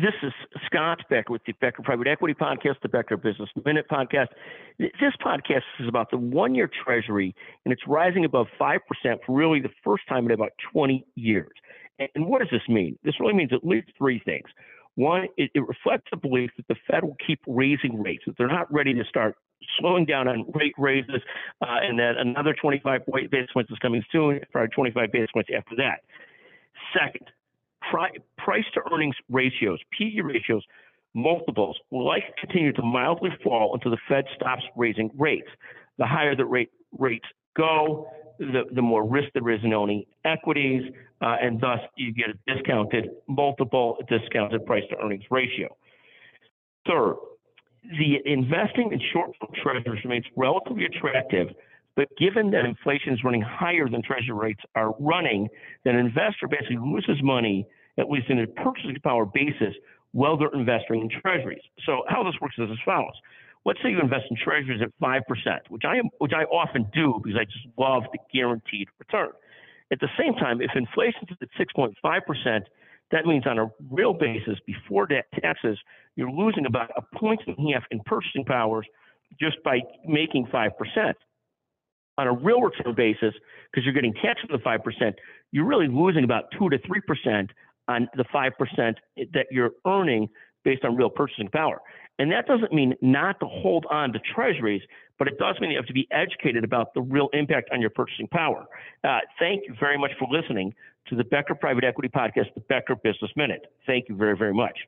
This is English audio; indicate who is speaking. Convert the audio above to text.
Speaker 1: this is Scott Becker with the Becker Private Equity Podcast, the Becker Business Minute Podcast. This podcast is about the one year treasury, and it's rising above 5% for really the first time in about 20 years. And what does this mean? This really means at least three things. One, it, it reflects the belief that the Fed will keep raising rates, that they're not ready to start slowing down on rate raises, uh, and that another 25 basis points is coming soon, probably 25 basis points after that. Second, price to earnings ratios, PE ratios, multiples will likely continue to mildly fall until the Fed stops raising rates. The higher the rate rates go, the, the more risk there is in owning equities, uh, and thus you get a discounted multiple, discounted price to earnings ratio. Third, the investing in short-term treasuries remains relatively attractive, but given that inflation is running higher than treasury rates are running, then investor basically loses money, at least in a purchasing power basis, while they're investing in treasuries. So how this works is as follows. Let's say you invest in treasuries at 5%, which I, am, which I often do because I just love the guaranteed return. At the same time, if inflation is at 6.5%, that means on a real basis, before taxes, you're losing about a point and a half in purchasing powers just by making 5%. On a real return basis, because you're getting taxed on the 5%, you're really losing about 2 to 3% on the 5% that you're earning based on real purchasing power. And that doesn't mean not to hold on to treasuries, but it does mean you have to be educated about the real impact on your purchasing power. Uh, thank you very much for listening to the Becker Private Equity Podcast, the Becker Business Minute. Thank you very, very much.